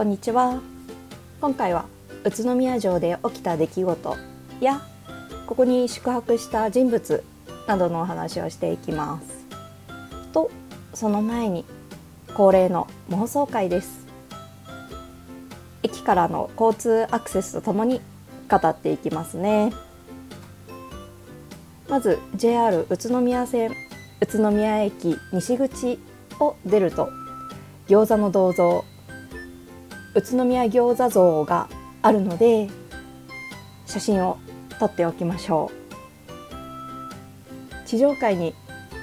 こんにちは。今回は宇都宮城で起きた出来事やここに宿泊した人物などのお話をしていきます。とその前に恒例の妄想会です。駅からの交通アクセスとともに語っていきますね。まず JR 宇都宮線宇都宮駅西口を出ると餃子の銅像宇都宮餃子像があるので写真を撮っておきましょう。地上階に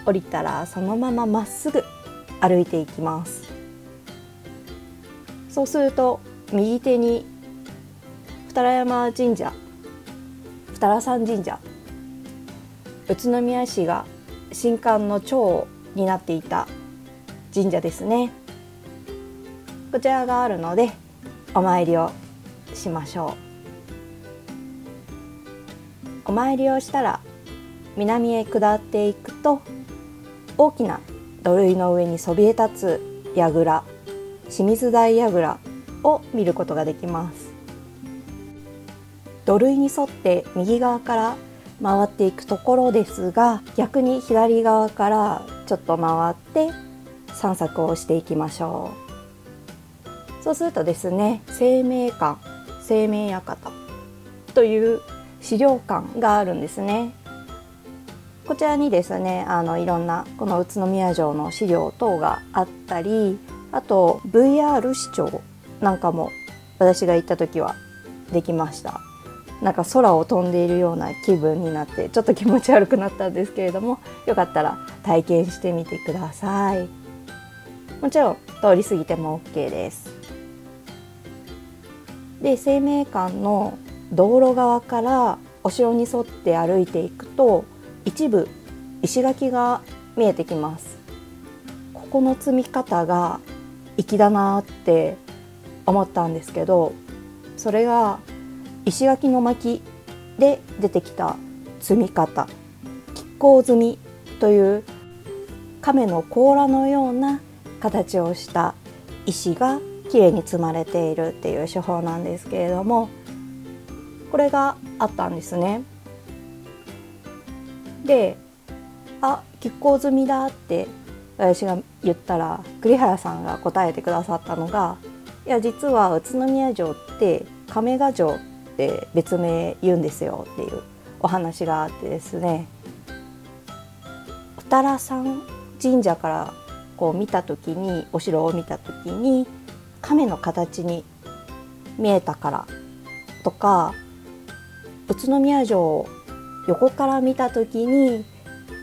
降りたらそのまままっすぐ歩いていきます。そうすると右手に二良山神社二良山神社宇都宮市が新館の長になっていた神社ですね。こちらがあるのでお参りをしましょう。お参りをしたら南へ下っていくと大きな土塁の上にそびえ立つ櫓清水台櫓を見ることができます。土塁に沿って右側から回っていくところですが逆に左側からちょっと回って散策をしていきましょう。そうするとですね生命館生命館という資料館があるんですね。こちらにですねあのいろんなこの宇都宮城の資料等があったりあと VR 視聴なんかも私が行った時はできました。なんか空を飛んでいるような気分になってちょっと気持ち悪くなったんですけれどもよかったら体験してみてください。もちろん通り過ぎても OK です。で生命館の道路側からお城に沿って歩いていくと一部石垣が見えてきます。ここの積み方が粋だなって思ったんですけどそれが石垣の巻で出てきた積み方亀甲積みという亀の甲羅のような形をした石がきれいに積まれているっていう手法なんですけれどもこれがあったんですね。であ亀甲積みだって私が言ったら栗原さんが答えてくださったのがいや実は宇都宮城って亀ヶ城って別名言うんですよっていうお話があってですね二良山神社からこう見た時にお城を見た時に亀の形に見えたからとか宇都宮城を横から見た時に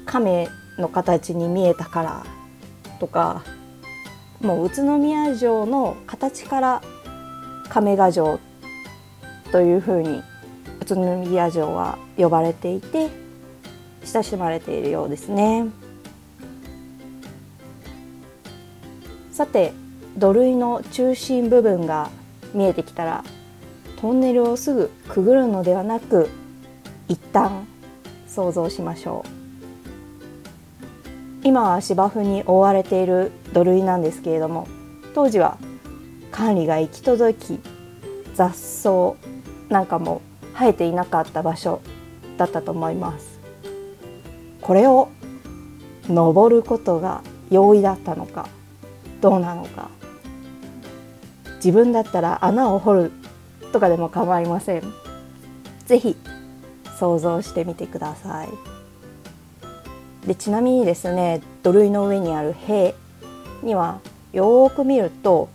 亀の形に見えたからとかもう宇都宮城の形から亀ヶ城というふうに宇都宮城は呼ばれていて親しまれているようですね。さて土塁の中心部分が見えてきたらトンネルをすぐくぐるのではなく一旦想像しましょう。今は芝生に覆われている土塁なんですけれども当時は管理が行き届き雑草なんかも生えていなかった場所だったと思います。これを登ることが容易だったのかどうなのか。自分だったら穴を掘るとかでも構いません。是非想像してみてください。でちなみにですね土塁の上にある塀にはよーく見ると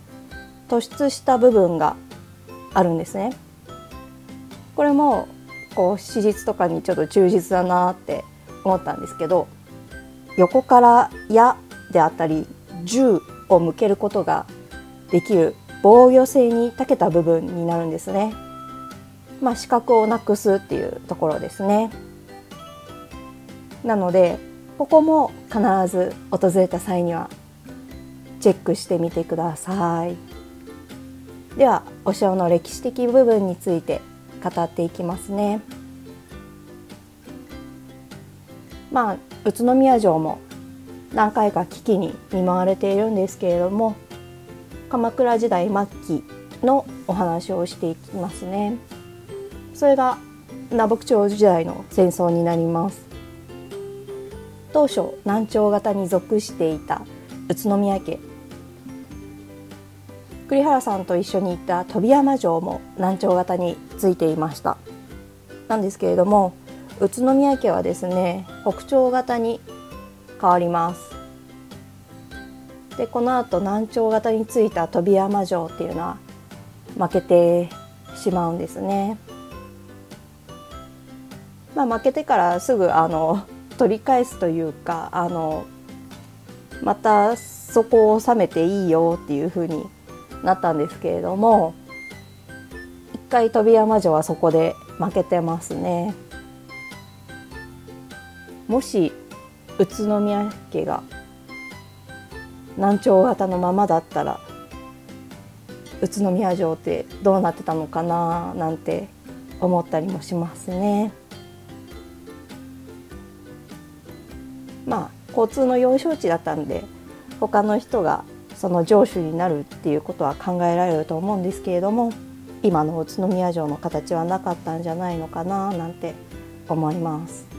突出した部分があるんですね。これもこう史実とかにちょっと忠実だなって思ったんですけど横から「矢」であったり「銃」を向けることができる防御性に長けた部分になるんですね。まあ、視覚をなくすっていうところですね。なのでここも必ず訪れた際にはチェックしてみてください。ではお城の歴史的部分について語っていきますね。まあ宇都宮城も何回か危機に見舞われているんですけれども鎌倉時代末期のお話をしていきますね。それが南北朝時代の戦争になります。当初南朝型に属していた宇都宮家。栗原さんと一緒に行った飛山城も南朝型についていました。なんですけれども宇都宮家はですね北朝型に変わります。でこの後南朝型についた飛山城っていうのは負けてしまうんですねまあ、負けてからすぐあの取り返すというかあのまたそこを収めていいよっていう風になったんですけれども一回飛山城はそこで負けてますね。もし宇都宮家が南朝型のままだったら宇都宮城ってどうなってたのかななんて思ったりもしますね。まあ交通の要衝地だったんで他の人がその城主になるっていうことは考えられると思うんですけれども今の宇都宮城の形はなかったんじゃないのかななんて思います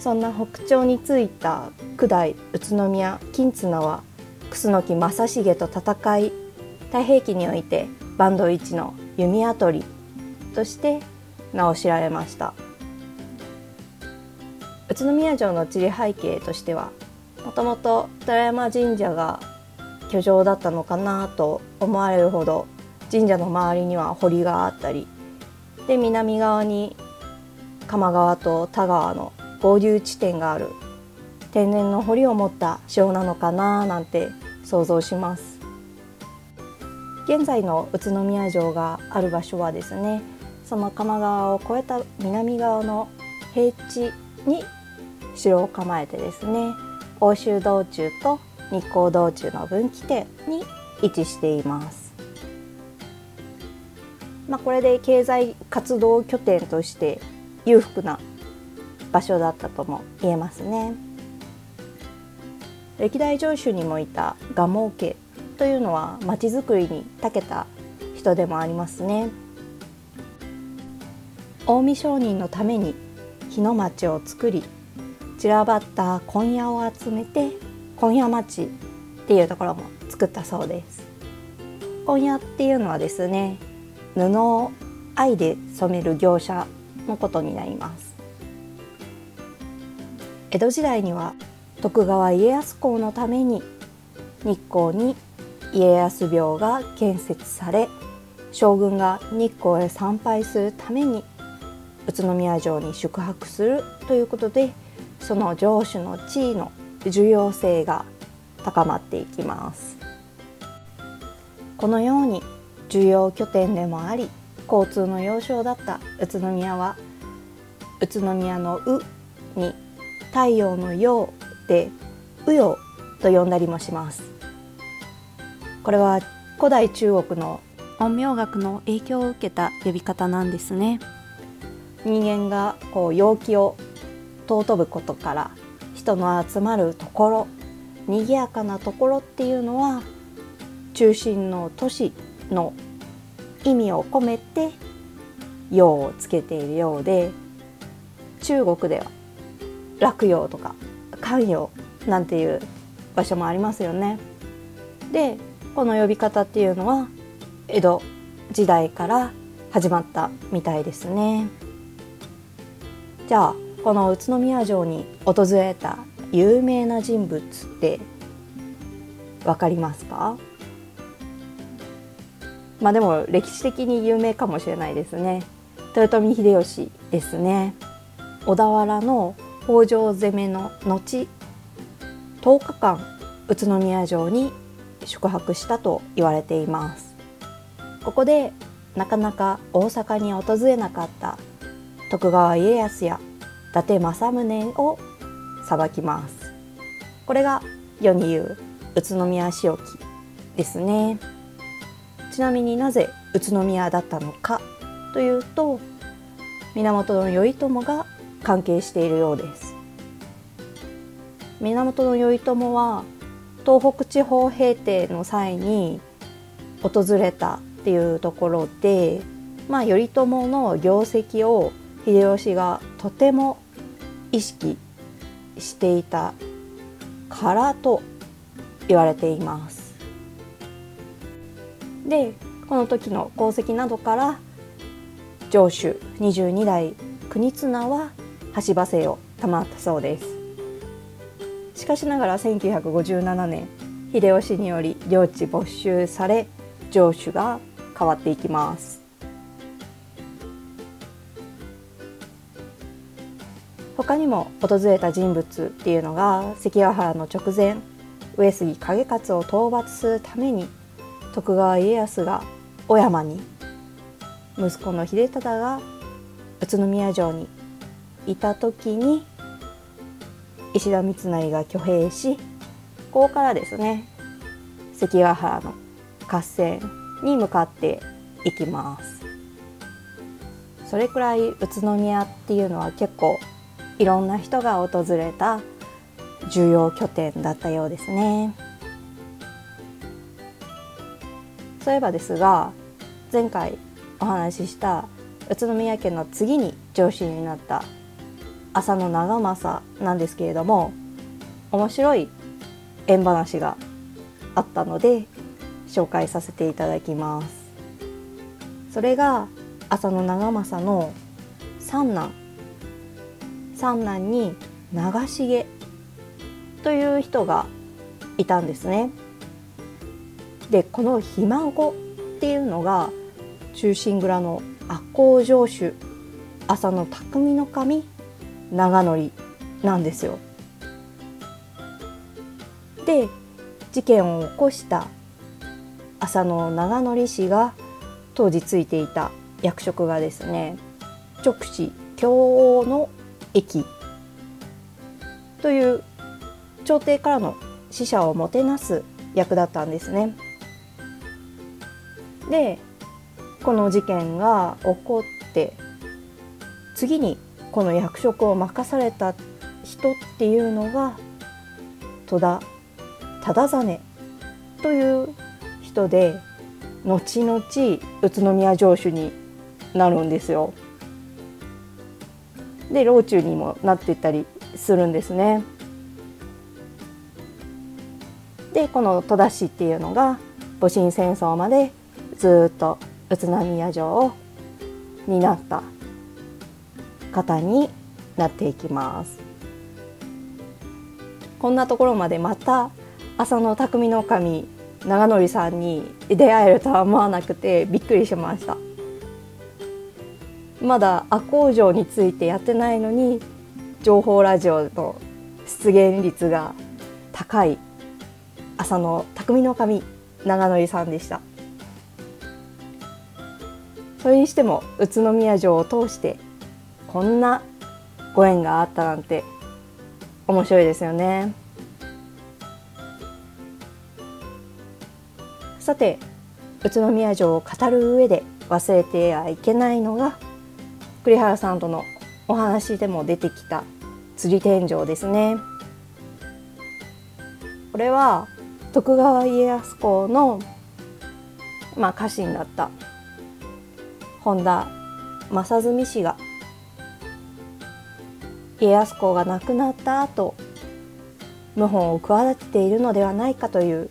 そんな北朝についた九代宇都宮金綱は楠木正成と戦い太平記においてバンド一の弓矢取りとして名を知られました。宇都宮城の地理背景としてはもともと寺山神社が居城だったのかなと思われるほど神社の周りには堀があったりで南側に鎌川と田川の合流地点がある天然の堀を持った城なのかななんて想像します現在の宇都宮城がある場所はですねその鎌川を越えた南側の平地に城を構えてですね欧州道中と日光道中の分岐点に位置しています。まあ、これで経済活動拠点として裕福な場所だったとも言えますね。歴代城主にもいた蒲生家というのは町づくりに長けた人でもありますね。近江商人のために日の町を作り散らばった今夜を集めて今夜町っていうところも作ったそうです今夜っていうのはですね布を愛で染める業者のことになります江戸時代には徳川家康公のために日光に家康廟が建設され将軍が日光へ参拝するために宇都宮城に宿泊するということでその城主の地位の重要性が高まっていきます。このように重要拠点でもあり交通の要衝だった宇都宮は宇都宮の「う」に太陽の陽で「うよ」と呼んだりもします。これは古代中国の陰陽学の影響を受けた呼び方なんですね。人間がこう陽気を尊ぶことから人の集まるところ賑やかなところっていうのは中心の都市の意味を込めて「陽」をつけているようで中国では洛陽とか関陽なんていう場所もありますよね。でこの呼び方っていうのは江戸時代から始まったみたいですね。じゃあこの宇都宮城に訪れた有名な人物って分かりますか？まあでも歴史的に有名かもしれないですね豊臣秀吉ですね小田原の北条攻めの後10日間宇都宮城に宿泊したと言われています。ここでなかなか大阪に訪れなかった徳川家康や伊達政宗を裁きます。これが世に言う宇都宮仕置きですね。ちなみになぜ宇都宮だったのかというと源頼朝が関係しているようです源頼朝は東北地方平定の際に訪れたっていうところで、まあ、頼朝の業績を秀吉がとても意識していたからと言われています。でこの時の功績などから城主22代国綱は橋場姓を賜ったそうです。しかしながら1957年秀吉により領地没収され城主が変わっていきます。他にも訪れた人物っていうのが関ヶ原の直前上杉景勝を討伐するために徳川家康が小山に息子の秀忠が宇都宮城にいた時に石田三成が挙兵しここからですね関ヶ原の合戦に向かっていきます。それくらい宇都宮っていうのは結構いろんな人が訪れた重要拠点だったようですね。そういえばですが前回お話しした宇都宮家の次に上司になった浅野長政なんですけれども面白い縁話があったので紹介させていただきます。それが浅野長政の三男。三男に長重という人がいたんですね。でこのひ孫っていうのが忠臣蔵の赤穂城主浅野匠の神長則なんですよ。で事件を起こした浅野長則氏が当時ついていた役職がですね直視京王の駅という朝廷からの使者をもてなす役だったんですね。でこの事件が起こって次にこの役職を任された人っていうのが戸田忠真という人で後々宇都宮城主になるんですよ。で老中にもなってったりするんですね。でこの戸田氏っていうのが戊辰戦争までずっと宇都宮城を担った方になっていきます。こんなところまでまた浅野匠の神長則さんに出会えるとは思わなくてびっくりしました。まだ赤穂城についてやってないのに情報ラジオの出現率が高い浅野匠の神長則さんでした。それにしても宇都宮城を通してこんなご縁があったなんて面白いですよね。さて宇都宮城を語る上で忘れてはいけないのが栗原さんとのお話でも出てきた釣り天井ですね。これは徳川家康公の、まあ、家臣だった本田正純氏が家康公が亡くなった後謀反を企てているのではないかという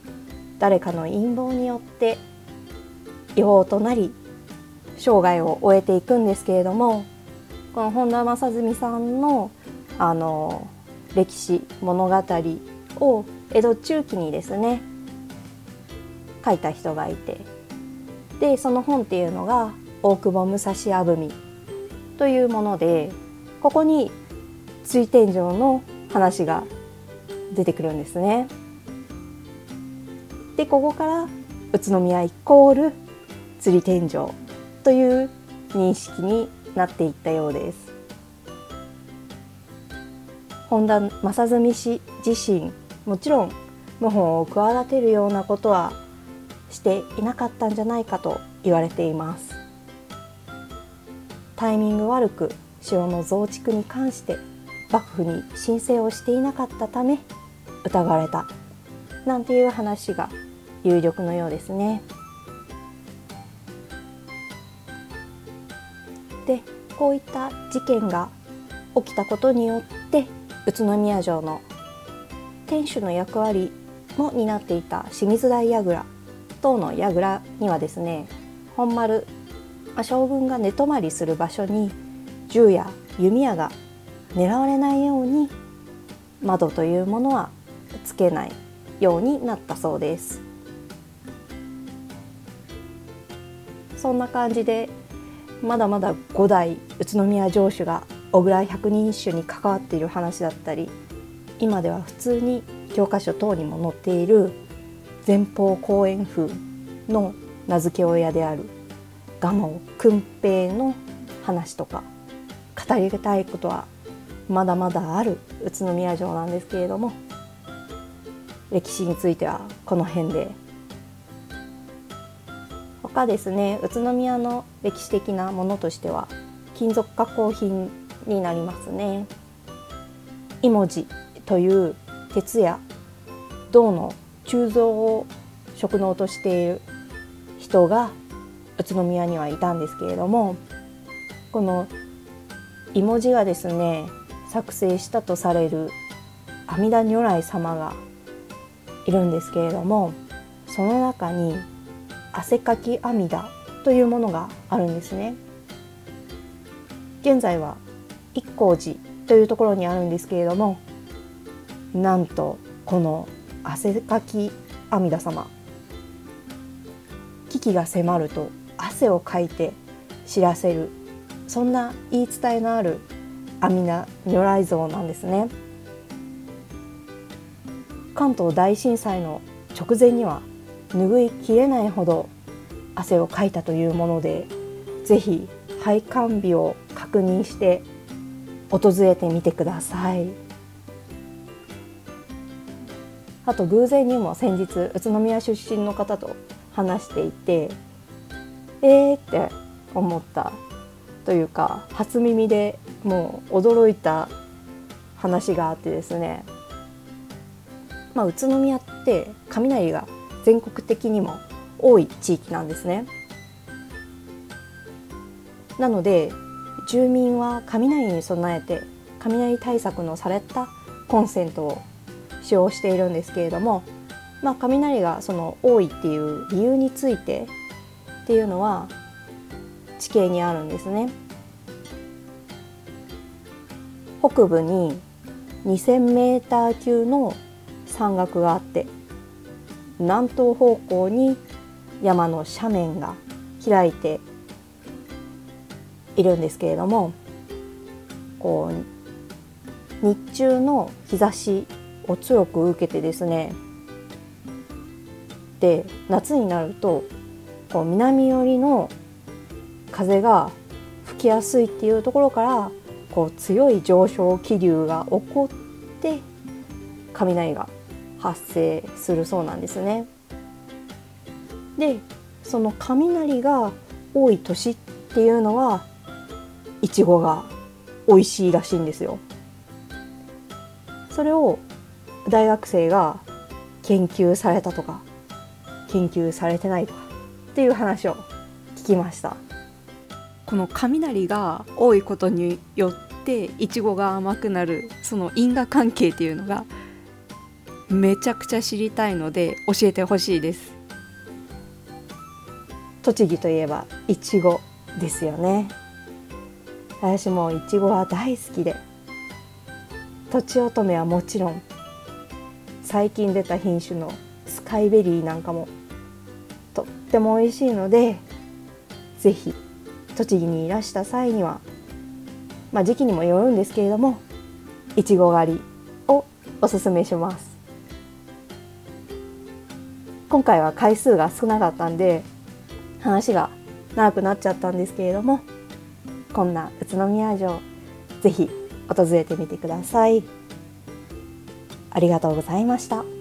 誰かの陰謀によって違法となり生涯を終えていくんですけれどもこの本田正純さんのあの歴史物語を江戸中期にですね書いた人がいてでその本っていうのが大久保武蔵あぶみというものでここに水天井の話が出てくるんですね。でここから宇都宮イコール釣り天井という認識になっていったようです。本田正純氏自身もちろん謀反を企てるようなことはしていなかったんじゃないかと言われています。タイミング悪く城の増築に関して幕府に申請をしていなかったため疑われたなんていう話が有力のようですね。でこういった事件が起きたことによって宇都宮城の天守の役割も担っていた清水大櫓等の櫓にはですね本丸、まあ、将軍が寝泊まりする場所に銃や弓矢が狙われないように窓というものはつけないようになったそうです。そんな感じでまだまだ5代宇都宮城主が小倉百人一首に関わっている話だったり今では普通に教科書等にも載っている前方後円風の名付け親である蒲生訓平の話とか語りたいことはまだまだある宇都宮城なんですけれども歴史についてはこの辺で他ですね宇都宮の歴史的なものとしては金属加工品になりますね。イモジという鉄や銅の鋳造を職能としている人が宇都宮にはいたんですけれどもこのイモジがですね作成したとされる阿弥陀如来様がいるんですけれどもその中に汗かき阿弥陀というものがあるんですね。現在は一光寺というところにあるんですけれどもなんとこの汗かき阿弥陀様危機が迫ると汗をかいて知らせるそんな言い伝えのある阿弥陀如来像なんですね。関東大震災の直前には拭いきれないほど汗をかいたというものでぜひ拝観日を確認して訪れてみてください。あと偶然にも先日宇都宮出身の方と話していてえーって思ったというか初耳でもう驚いた話があってですね、まあ、宇都宮って雷が全国的にも多い地域なんですね。なので住民は雷に備えて雷対策のされたコンセントを使用しているんですけれども、まあ、雷がその多いっていう理由についてっていうのは地形にあるんですね。北部に 2,000m 級の山岳があって南東方向に山の斜面が開いているんですけれどもこう日中の日差しを強く受けてですねで夏になるとこう南寄りの風が吹きやすいっていうところからこう強い上昇気流が起こって雷が発生するそうなんですね。でその雷が多い年っていうのはいちごが美味しいらしいんですよ。それを大学生が研究されたとか研究されてないとかっていう話を聞きましたこの雷が多いことによっていちごが甘くなるその因果関係っていうのがめちゃくちゃ知りたいので教えてほしいです。栃木といえばいちごですよね。私もいちごは大好きでとちおとめはもちろん最近出た品種のスカイベリーなんかもとっても美味しいので是非栃木にいらした際にはまあ時期にもよるんですけれどもいちご狩りをおすすめします今回は回数が少なかったんで話が長くなっちゃったんですけれどもこんな宇都宮城ぜひ訪れてみてください。ありがとうございました。